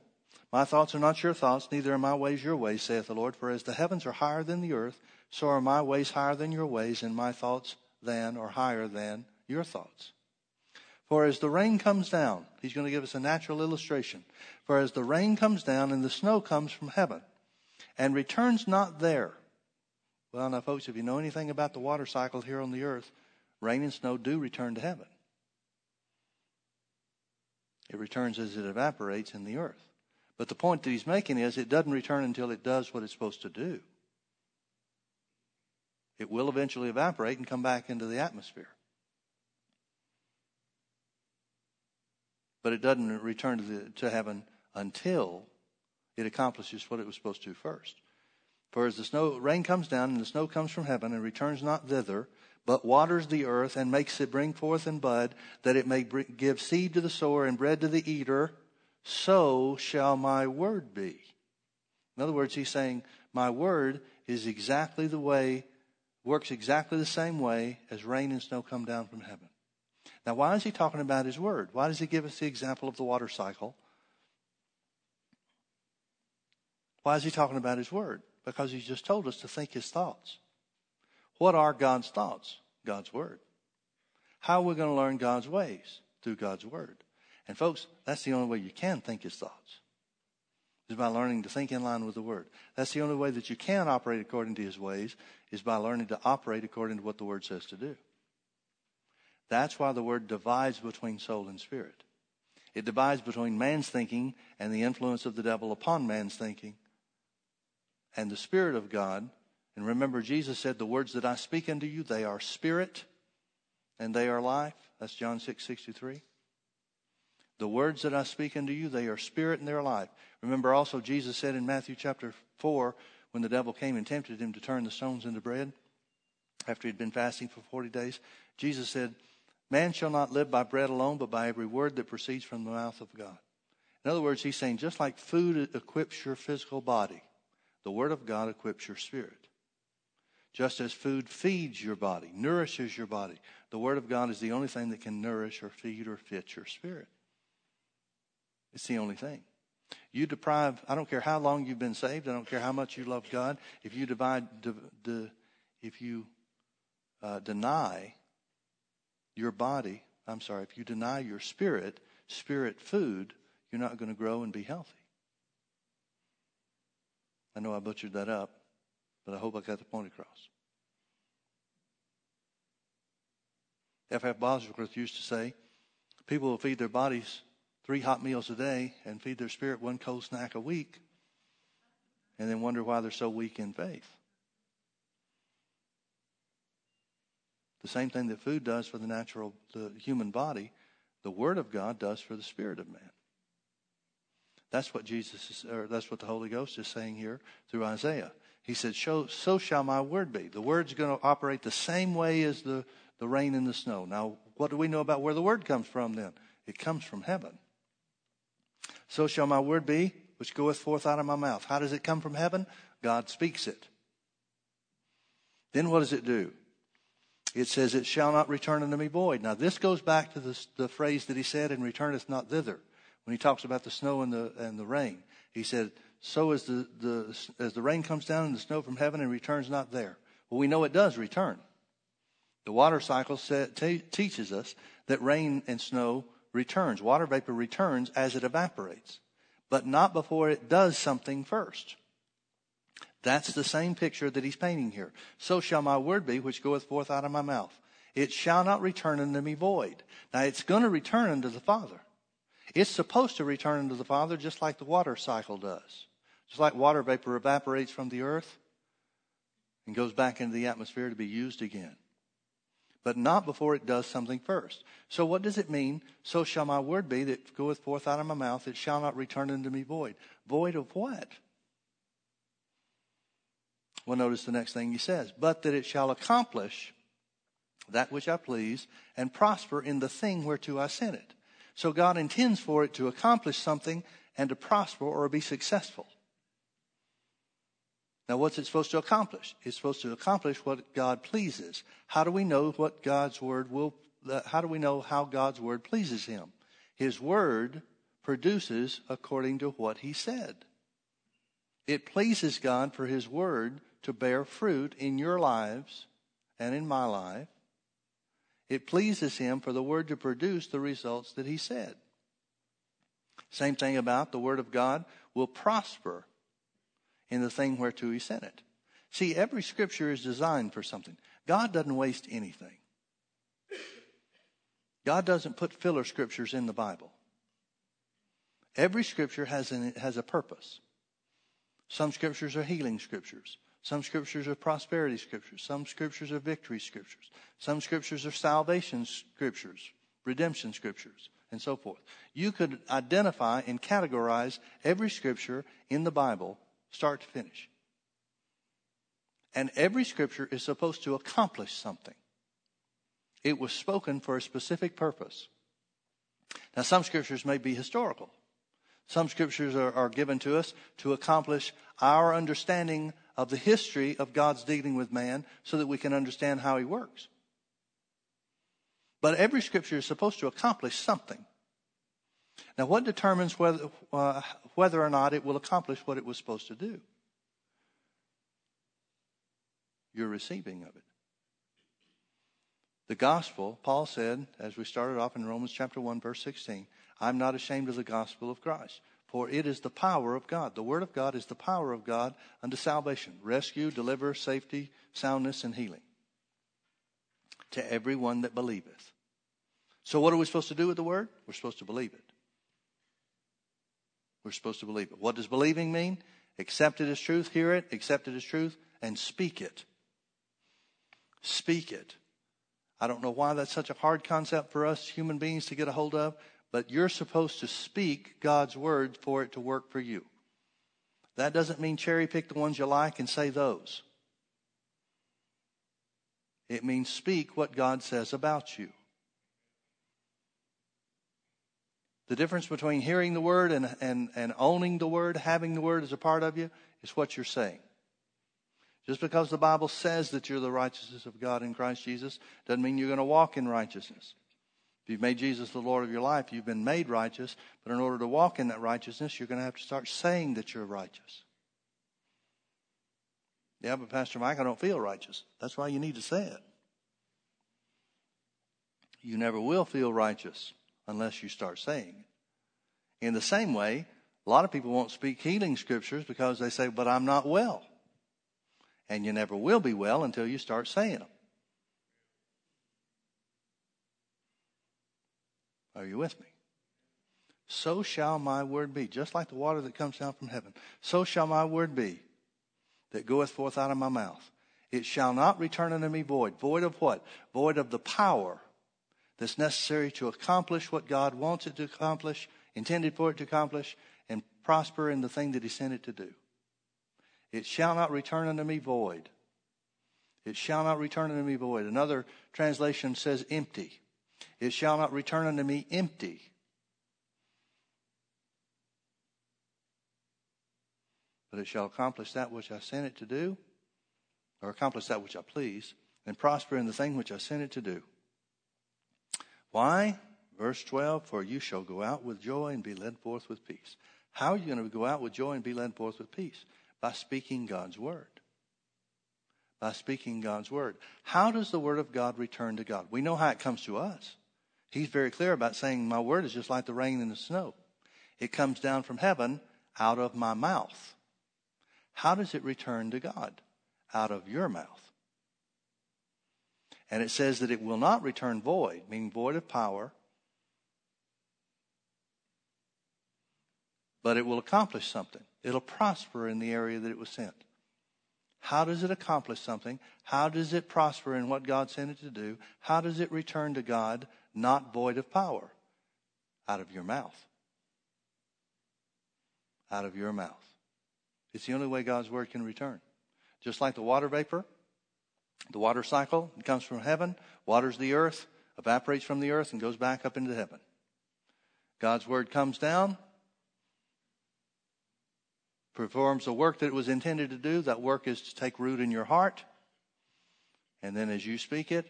My thoughts are not your thoughts, neither are my ways your ways, saith the Lord. For as the heavens are higher than the earth, so are my ways higher than your ways, and my thoughts than or higher than your thoughts. For as the rain comes down, he's going to give us a natural illustration. For as the rain comes down and the snow comes from heaven and returns not there. Well, now, folks, if you know anything about the water cycle here on the earth, rain and snow do return to heaven. It returns as it evaporates in the earth. But the point that he's making is it doesn't return until it does what it's supposed to do. It will eventually evaporate and come back into the atmosphere. But it doesn't return to, the, to heaven until it accomplishes what it was supposed to first. For as the snow, rain comes down and the snow comes from heaven and returns not thither, but waters the earth and makes it bring forth and bud, that it may bring, give seed to the sower and bread to the eater, so shall my word be. In other words, he's saying, my word is exactly the way, works exactly the same way as rain and snow come down from heaven. Now, why is he talking about his word? Why does he give us the example of the water cycle? Why is he talking about his word? Because he's just told us to think his thoughts. What are God's thoughts? God's word. How are we going to learn God's ways? Through God's word. And folks, that's the only way you can think his thoughts. Is by learning to think in line with the word. That's the only way that you can operate according to his ways is by learning to operate according to what the word says to do. That's why the word divides between soul and spirit. It divides between man's thinking and the influence of the devil upon man's thinking and the Spirit of God. And remember, Jesus said, The words that I speak unto you, they are spirit and they are life. That's John 6 63. The words that I speak unto you, they are spirit and they are life. Remember also, Jesus said in Matthew chapter 4, when the devil came and tempted him to turn the stones into bread, after he'd been fasting for 40 days, Jesus said, Man shall not live by bread alone, but by every word that proceeds from the mouth of God. In other words, he's saying just like food equips your physical body, the Word of God equips your spirit. Just as food feeds your body, nourishes your body, the Word of God is the only thing that can nourish or feed or fit your spirit. It's the only thing. You deprive, I don't care how long you've been saved, I don't care how much you love God, if you divide, if you uh, deny your body, I'm sorry, if you deny your spirit, spirit food, you're not going to grow and be healthy. I know I butchered that up, but I hope I got the point across. F. F. Bosworth used to say, people will feed their bodies three hot meals a day and feed their spirit one cold snack a week and then wonder why they're so weak in faith. The same thing that food does for the natural, the human body, the Word of God does for the spirit of man. That's what Jesus is, or that's what the Holy Ghost is saying here through Isaiah. He said, So shall my word be. The word's going to operate the same way as the, the rain and the snow. Now, what do we know about where the word comes from then? It comes from heaven. So shall my word be, which goeth forth out of my mouth. How does it come from heaven? God speaks it. Then what does it do? It says, It shall not return unto me void. Now, this goes back to the, the phrase that he said, And returneth not thither when he talks about the snow and the, and the rain. He said, so as the, the, as the rain comes down and the snow from heaven and returns not there. Well, we know it does return. The water cycle t- teaches us that rain and snow returns. Water vapor returns as it evaporates, but not before it does something first. That's the same picture that he's painting here. So shall my word be which goeth forth out of my mouth. It shall not return unto me void. Now it's going to return unto the Father. It's supposed to return unto the Father just like the water cycle does. Just like water vapor evaporates from the earth and goes back into the atmosphere to be used again. But not before it does something first. So what does it mean? So shall my word be that goeth forth out of my mouth, it shall not return unto me void. Void of what? Well, notice the next thing he says. But that it shall accomplish that which I please and prosper in the thing whereto I sent it. So God intends for it to accomplish something and to prosper or be successful. Now, what's it supposed to accomplish? It's supposed to accomplish what God pleases. How do we know what God's word will, uh, how do we know how God's word pleases him? His word produces according to what he said. It pleases God for his word to bear fruit in your lives and in my life It pleases him for the word to produce the results that he said. Same thing about the word of God will prosper in the thing whereto he sent it. See, every scripture is designed for something. God doesn't waste anything. God doesn't put filler scriptures in the Bible. Every scripture has, an, has a purpose. Some scriptures are healing scriptures. Some scriptures are prosperity scriptures. Some scriptures are victory scriptures. Some scriptures are salvation scriptures, redemption scriptures, and so forth. You could identify and categorize every scripture in the Bible, start to finish. And every scripture is supposed to accomplish something. It was spoken for a specific purpose. Now, some scriptures may be historical. Some scriptures are, are, given to us to accomplish our understanding of the history of God's dealing with man so that we can understand how he works. But every scripture is supposed to accomplish something. Now, what determines whether, uh, whether or not it will accomplish what it was supposed to do? Your receiving of it. The gospel, Paul said, as we started off in Romans chapter 1, verse 16, I'm not ashamed of the gospel of Christ, for it is the power of God. The word of God is the power of God unto salvation, rescue, deliver, safety, soundness, and healing to everyone that believeth. So, what are we supposed to do with the word? We're supposed to believe it. We're supposed to believe it. What does believing mean? Accept it as truth, hear it, accept it as truth, and speak it. Speak it. I don't know why that's such a hard concept for us human beings to get a hold of, but you're supposed to speak God's word for it to work for you. That doesn't mean cherry pick the ones you like and say those. It means speak what God says about you. The difference between hearing the word and, and, and owning the word, having the word as a part of you, is what you're saying. Just because the Bible says that you're the righteousness of God in Christ Jesus doesn't mean you're going to walk in righteousness. If you've made Jesus the Lord of your life, you've been made righteous, but in order to walk in that righteousness, you're going to have to start saying that you're righteous. Yeah, but Pastor Mike, I don't feel righteous. That's why you need to say it. You never will feel righteous unless you start saying it. In the same way, a lot of people won't speak healing scriptures because they say, but I'm not well. And you never will be well until you start saying them. Are you with me? So shall my word be, just like the water that comes down from heaven. So shall my word be that goeth forth out of my mouth. It shall not return unto me void. Void of what? Void of the power that's necessary to accomplish what God wants it to accomplish, intended for it to accomplish, and prosper in the thing that He sent it to do. It shall not return unto me void. It shall not return unto me void. Another translation says empty. It shall not return unto me empty. But it shall accomplish that which I sent it to do, or accomplish that which I please, and prosper in the thing which I sent it to do. Why? Verse 12, for you shall go out with joy and be led forth with peace. How are you going to go out with joy and be led forth with peace? By speaking God's word. By speaking God's word. How does the word of God return to God? We know how it comes to us. He's very clear about saying, My word is just like the rain and the snow. It comes down from heaven out of my mouth. How does it return to God? Out of your mouth. And it says that it will not return void, meaning void of power, but it will accomplish something. It'll prosper in the area that it was sent. How does it accomplish something? How does it prosper in what God sent it to do? How does it return to God not void of power? Out of your mouth. Out of your mouth. It's the only way God's word can return. Just like the water vapor, the water cycle, comes from heaven, waters the earth, evaporates from the earth, and goes back up into heaven. God's word comes down, performs the work that it was intended to do. That work is to take root in your heart. And then as you speak it,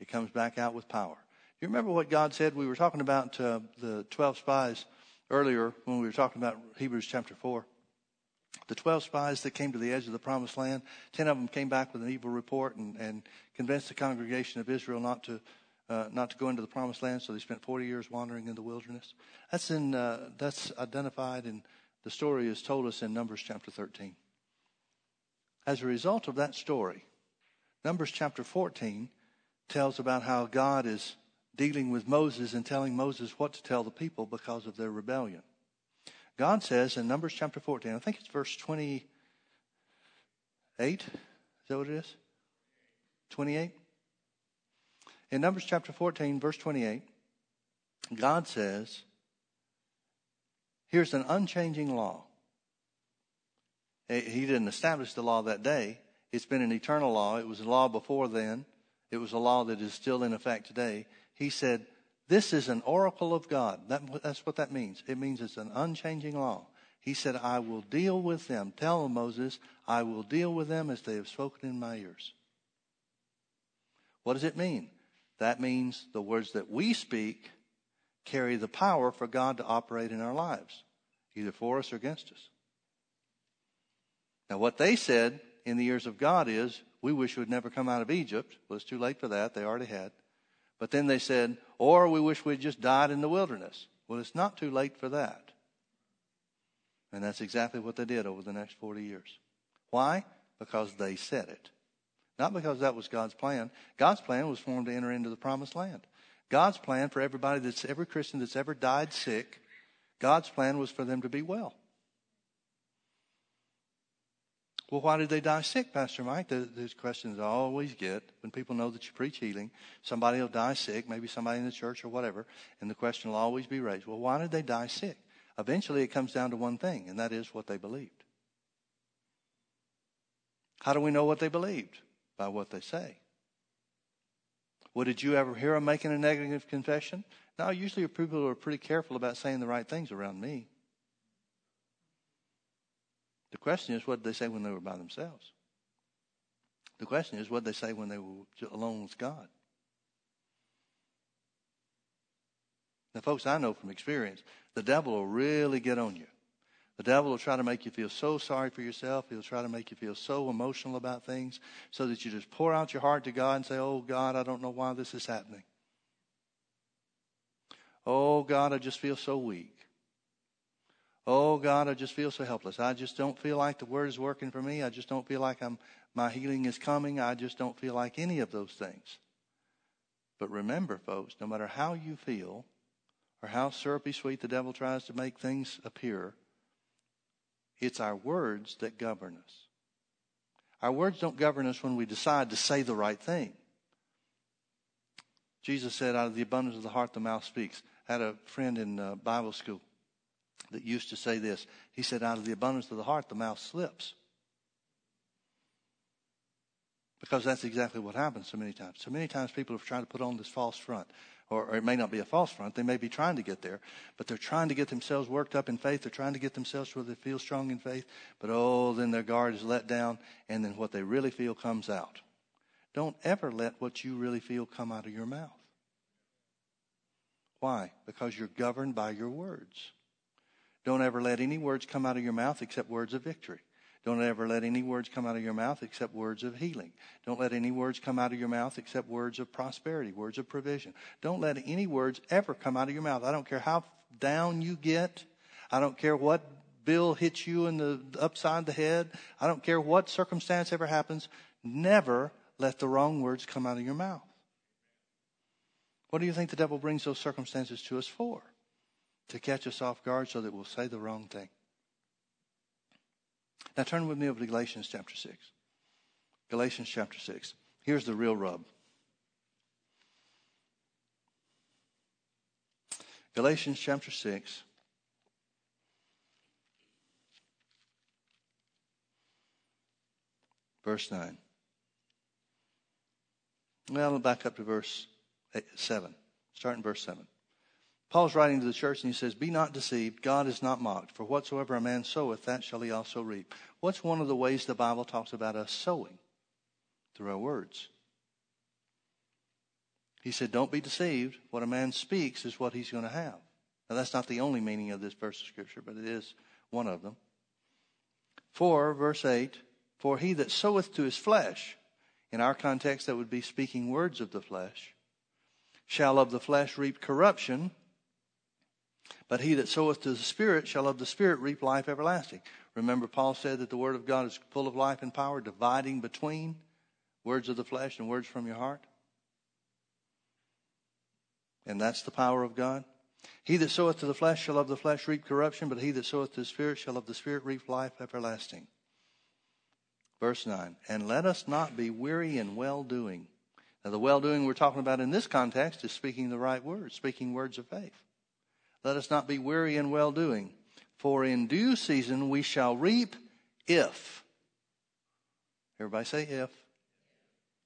it comes back out with power. You remember what God said? We were talking about uh, the 12 spies earlier when we were talking about Hebrews chapter 4. The 12 spies that came to the edge of the promised land, 10 of them came back with an evil report and, and convinced the congregation of Israel not to, uh, not to go into the promised land, so they spent 40 years wandering in the wilderness. That's, in, uh, that's identified, and the story is told us in Numbers chapter 13. As a result of that story, Numbers chapter 14 tells about how God is dealing with Moses and telling Moses what to tell the people because of their rebellion. God says in Numbers chapter 14, I think it's verse 28. Is that what it is? 28? In Numbers chapter 14, verse 28, God says, Here's an unchanging law. He didn't establish the law that day. It's been an eternal law. It was a law before then. It was a law that is still in effect today. He said, This is an oracle of God. That, that's what that means. It means it's an unchanging law. He said, I will deal with them. Tell them, Moses, I will deal with them as they have spoken in my ears. What does it mean? That means the words that we speak carry the power for God to operate in our lives, either for us or against us. Now, what they said in the ears of God is, we wish we'd never come out of Egypt. Well, it's too late for that. They already had. But then they said, or we wish we'd just died in the wilderness. Well, it's not too late for that. And that's exactly what they did over the next 40 years. Why? Because they said it. Not because that was God's plan. God's plan was for them to enter into the promised land. God's plan for everybody that's every Christian that's ever died sick, God's plan was for them to be well. Well, why did they die sick, Pastor Mike? Those questions I always get when people know that you preach healing. Somebody will die sick, maybe somebody in the church or whatever, and the question will always be raised. Well, why did they die sick? Eventually, it comes down to one thing, and that is what they believed. How do we know what they believed? By what they say. Well, did you ever hear them making a negative confession? No, usually people are pretty careful about saying the right things around me. The question is, what did they say when they were by themselves? The question is, what did they say when they were alone with God? Now, folks, I know from experience, the devil will really get on you. The devil will try to make you feel so sorry for yourself. He'll try to make you feel so emotional about things so that you just pour out your heart to God and say, Oh, God, I don't know why this is happening. Oh, God, I just feel so weak. Oh God, I just feel so helpless. I just don't feel like the word is working for me. I just don't feel like I'm my healing is coming. I just don't feel like any of those things. But remember, folks, no matter how you feel or how syrupy sweet the devil tries to make things appear, it's our words that govern us. Our words don't govern us when we decide to say the right thing. Jesus said, out of the abundance of the heart, the mouth speaks. I had a friend in uh, Bible school that used to say this. He said, Out of the abundance of the heart, the mouth slips. Because that's exactly what happens so many times. So many times people have tried to put on this false front. Or, or, it may not be a false front. They may be trying to get there, but they're trying to get themselves worked up in faith. They're trying to get themselves where they feel strong in faith. But oh, then their guard is let down, and then what they really feel comes out. Don't ever let what you really feel come out of your mouth. Why? Because you're governed by your words. Don't ever let any words come out of your mouth except words of victory. Don't ever let any words come out of your mouth except words of healing. Don't let any words come out of your mouth except words of prosperity, words of provision. Don't let any words ever come out of your mouth. I don't care how down you get. I don't care what bill hits you in the upside the head. I don't care what circumstance ever happens. Never let the wrong words come out of your mouth. What do you think the devil brings those circumstances to us for? To catch us off guard so that we'll say the wrong thing. Now turn with me over to Galatians chapter 6. Galatians chapter 6. Here's the real rub. Galatians chapter 6. Verse 9. Well, back up to verse 7. Start in verse 7. Paul's writing to the church and he says, Be not deceived, God is not mocked, for whatsoever a man soweth, that shall he also reap. What's one of the ways the Bible talks about us sowing? Through our words. He said, Don't be deceived. What a man speaks is what he's going to have. Now, that's not the only meaning of this verse of Scripture, but it is one of them. For, verse 8, for he that soweth to his flesh, in our context, that would be speaking words of the flesh, shall of the flesh reap corruption, but he that soweth to the Spirit shall of the Spirit reap life everlasting. Remember, Paul said that the Word of God is full of life and power, dividing between words of the flesh and words from your heart. And that's the power of God. He that soweth to the flesh shall of the flesh reap corruption, but he that soweth to the Spirit shall of the Spirit reap life everlasting. Verse 9, and let us not be weary in well doing. Now, the well doing we're talking about in this context is speaking the right words, speaking words of faith. Let us not be weary in well doing, for in due season we shall reap if. Everybody say if.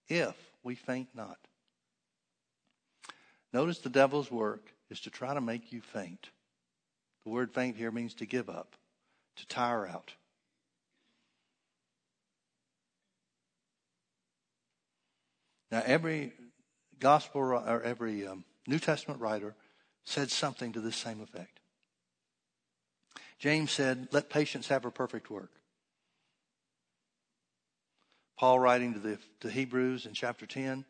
If we faint not. Notice the devil's work is to try to make you faint. The word faint here means to give up, to tire out. Now, every gospel or every um, New Testament writer said something to this same effect. James said, Let patience have her perfect work. Paul, writing to the to Hebrews in chapter 10,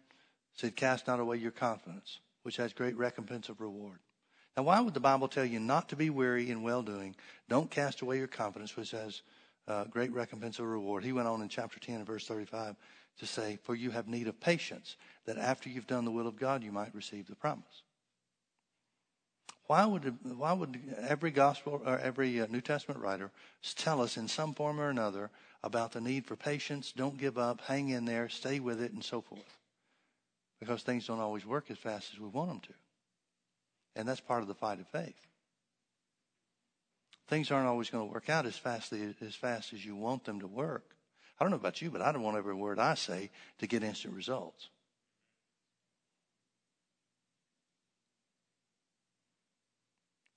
said, Cast not away your confidence, which has great recompense of reward. Now, why would the Bible tell you not to be weary in well doing? Don't cast away your confidence, which has uh, great recompense of reward. He went on in chapter 10 and verse 35 to say, For you have need of patience, that after you've done the will of God, you might receive the promise. Why would, why would every gospel or every uh, New Testament writer tell us in some form or another about the need for patience, don't give up, hang in there, stay with it, and so forth? Because things don't always work as fast as we want them to. And that's part of the fight of faith. Things aren't always going to work out as fast as fast as you want them to work. I don't know about you, but I don't want every word I say to get instant results.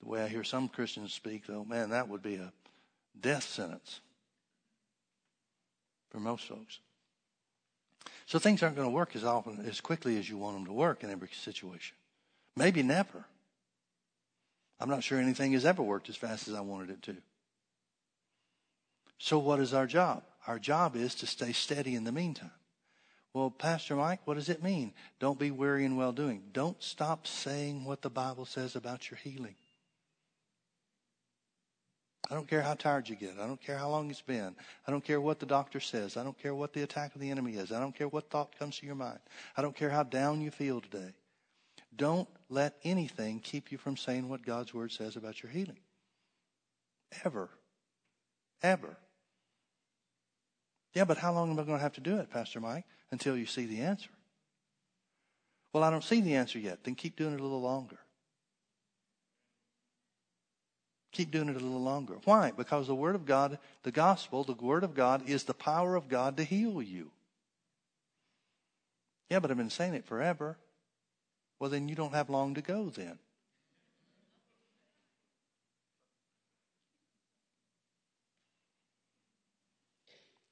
The way I hear some Christians speak, though, man, that would be a death sentence for most folks. So things aren't going to work as often, as quickly as you want them to work in every situation. Maybe never. I'm not sure anything has ever worked as fast as I wanted it to. So what is our job? Our job is to stay steady in the meantime. Well, Pastor Mike, what does it mean? Don't be weary in well doing. Don't stop saying what the Bible says about your healing. I don't care how tired you get. I don't care how long it's been. I don't care what the doctor says. I don't care what the attack of the enemy is. I don't care what thought comes to your mind. I don't care how down you feel today. Don't let anything keep you from saying what God's word says about your healing. Ever. Ever. Yeah, but how long am I going to have to do it, Pastor Mike? Until you see the answer. Well, I don't see the answer yet. Then keep doing it a little longer. Keep doing it a little longer. Why? Because the Word of God, the gospel, the Word of God is the power of God to heal you. Yeah, but I've been saying it forever. Well, then you don't have long to go then.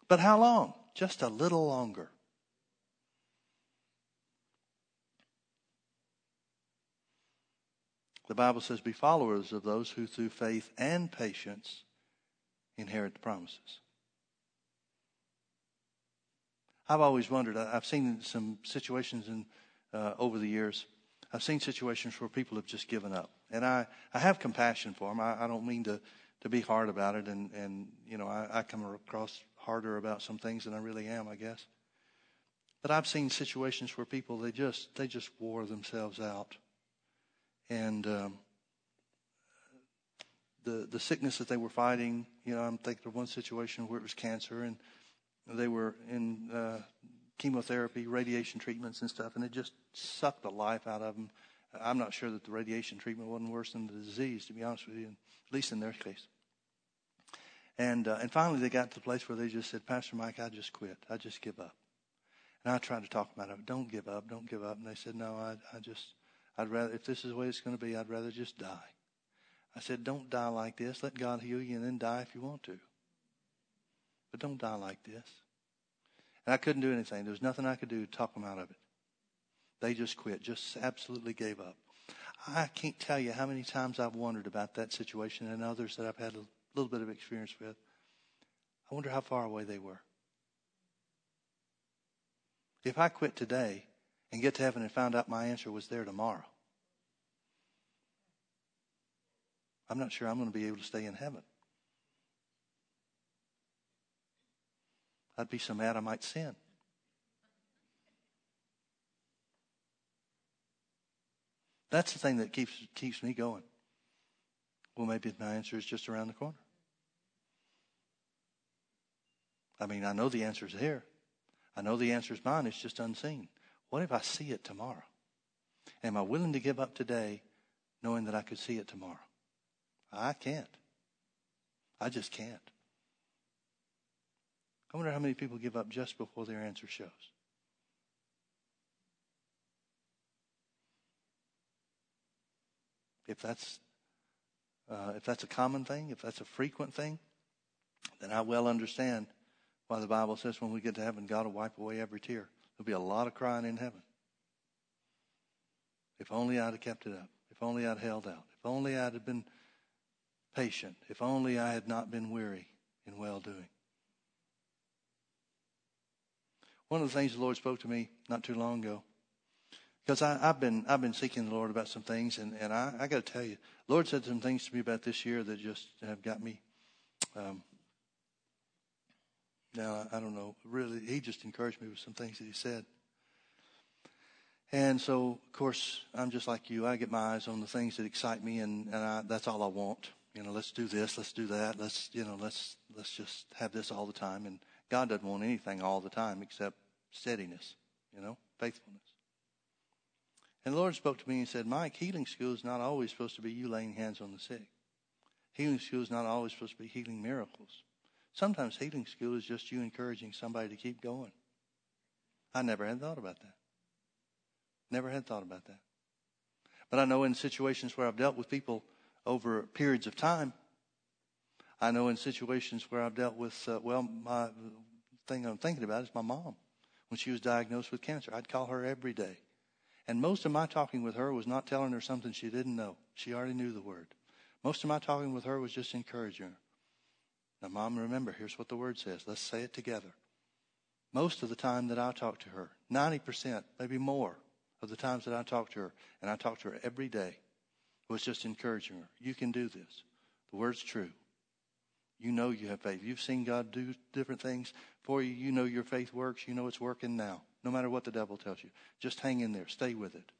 But how long? Just a little longer. The Bible says, Be followers of those who through faith and patience inherit the promises. I've always wondered, I've seen some situations in, uh, over the years, I've seen situations where people have just given up. And I, I have compassion for them. I, I don't mean to, to be hard about it. And, and you know, I, I come across harder about some things than I really am, I guess. But I've seen situations where people, they just, they just wore themselves out and um, the the sickness that they were fighting. You know, I'm thinking of one situation where it was cancer, and they were in uh, chemotherapy, radiation treatments, and stuff, and it just sucked the life out of them. I'm not sure that the radiation treatment wasn't worse than the disease, to be honest with you, at least in their case. And uh, and finally, they got to the place where they just said, "Pastor Mike, I just quit. I just give up." And I tried to talk them out of it. Don't give up. Don't give up. And they said, "No, I I just I'd rather, if this is the way it's going to be, I'd rather just die. I said, don't die like this. Let God heal you and then die if you want to. But don't die like this. And I couldn't do anything. There was nothing I could do to talk them out of it. They just quit, just absolutely gave up. I can't tell you how many times I've wondered about that situation and others that I've had a little bit of experience with. I wonder how far away they were. If I quit today and get to heaven and found out my answer was there tomorrow, I'm not sure I'm going to be able to stay in heaven. I'd be so mad I might sin. That's the thing that keeps keeps me going. Well, maybe my answer is just around the corner. I mean, I know the answer is there. I know the answer is mine. It's just unseen. What if I see it tomorrow? Am I willing to give up today knowing that I could see it tomorrow? I can't. I just can't. I wonder how many people give up just before their answer shows. If that's uh, if that's a common thing, if that's a frequent thing, then I well understand why the Bible says when we get to heaven, God will wipe away every tear. There'll be a lot of crying in heaven. If only I'd have kept it up. If only I'd held out. If only I'd have been patient. If only I had not been weary in well doing. One of the things the Lord spoke to me not too long ago, because I, have been I've been seeking the Lord about some things, and, and I, I got to tell you, Lord said some things to me about this year that just have got me. Um, now I don't know. Really, He just encouraged me with some things that He said. And so, of course, I'm just like you. I get my eyes on the things that excite me, and, and I, that's all I want. You know, let's do this, let's do that, let's you know, let's let's just have this all the time. And God doesn't want anything all the time except steadiness, you know, faithfulness. And the Lord spoke to me and said, Mike, healing school is not always supposed to be you laying hands on the sick. Healing school is not always supposed to be healing miracles. Sometimes healing school is just you encouraging somebody to keep going. I never had thought about that. Never had thought about that. But I know in situations where I've dealt with people over periods of time, I know in situations where I've dealt with, uh, well, my thing I'm thinking about is my mom. When she was diagnosed with cancer, I'd call her every day. And most of my talking with her was not telling her something she didn't know. She already knew the word. Most of my talking with her was just encouraging her. Now, Mom, remember, here's what the word says. Let's say it together. Most of the time that I talk to her, 90%, maybe more of the times that I talk to her, and I talk to her every day, was just encouraging her. You can do this. The word's true. You know you have faith. You've seen God do different things for you. You know your faith works. You know it's working now, no matter what the devil tells you. Just hang in there. Stay with it.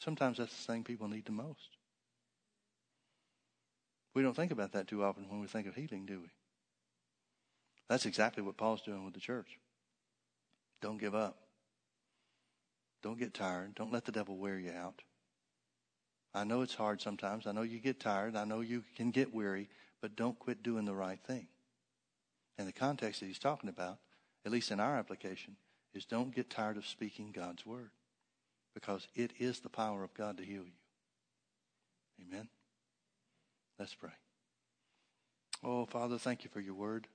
Sometimes that's the thing people need the most. We don't think about that too often when we think of healing, do we? That's exactly what Paul's doing with the church. Don't give up. Don't get tired. Don't let the devil wear you out. I know it's hard sometimes. I know you get tired. I know you can get weary, but don't quit doing the right thing. And the context that he's talking about, at least in our application, is don't get tired of speaking God's word because it is the power of God to heal you. Amen. Let's pray. Oh, Father, thank you for your word.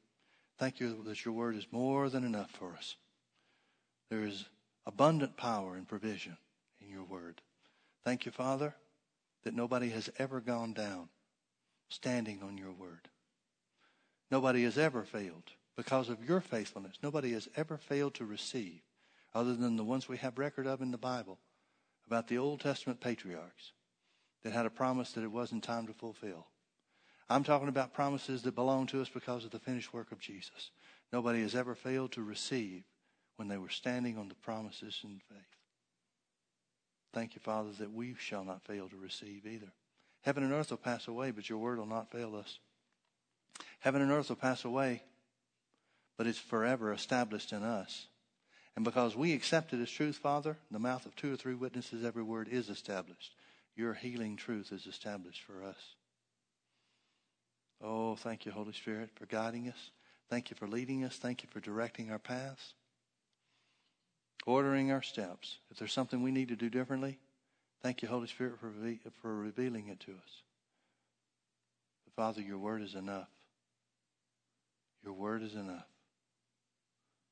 Thank you that your word is more than enough for us. There is abundant power and provision in your word. Thank you, Father, that nobody has ever gone down standing on your word. Nobody has ever failed because of your faithfulness. Nobody has ever failed to receive, other than the ones we have record of in the Bible, about the Old Testament patriarchs that had a promise that it wasn't time to fulfill. I'm talking about promises that belong to us because of the finished work of Jesus. Nobody has ever failed to receive when they were standing on the promises in faith. Thank you, Father, that we shall not fail to receive either. Heaven and earth will pass away, but your word will not fail us. Heaven and earth will pass away, but it's forever established in us. And because we accept it as truth, Father, the mouth of two or three witnesses, every word is established. Your healing truth is established for us. Oh, thank you, Holy Spirit, for guiding us. Thank you for leading us. Thank you for directing our paths ordering our steps. If there's something we need to do differently, thank you, Holy Spirit, for, for revealing it to us. But Father, your word is enough. Your word is enough.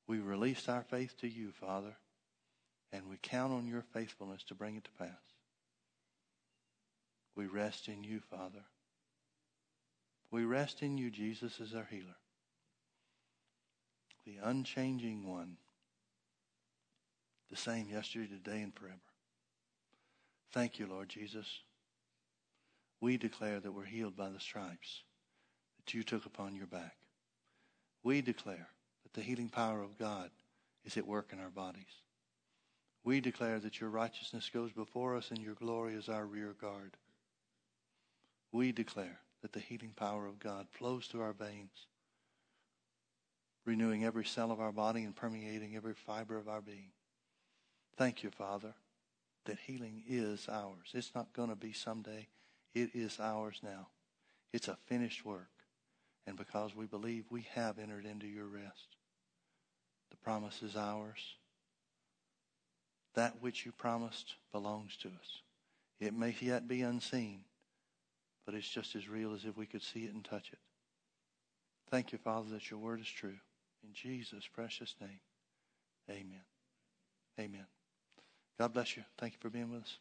We release our faith to you, Father, and we count on your faithfulness to bring it to pass. We rest in you, Father. We rest in you, Jesus, as our healer. the unchanging one, the same yesterday, today, and forever. Thank you, Lord Jesus. We declare that we're healed by the stripes that you took upon your back. We declare that the healing power of God is at work in our bodies. We declare that your righteousness goes before us and your glory is our rear guard. We declare that the healing power of God flows through our veins, renewing every cell of our body and permeating every fiber of our being. Thank you, Father, that healing is ours. It's not going to be someday. It is ours now. It's a finished work. And because we believe, we have entered into your rest. The promise is ours. That which you promised belongs to us. It may yet be unseen, but it's just as real as if we could see it and touch it. Thank you, Father, that your word is true. In Jesus' precious name, amen. Amen. God bless you. Thank you for being with us.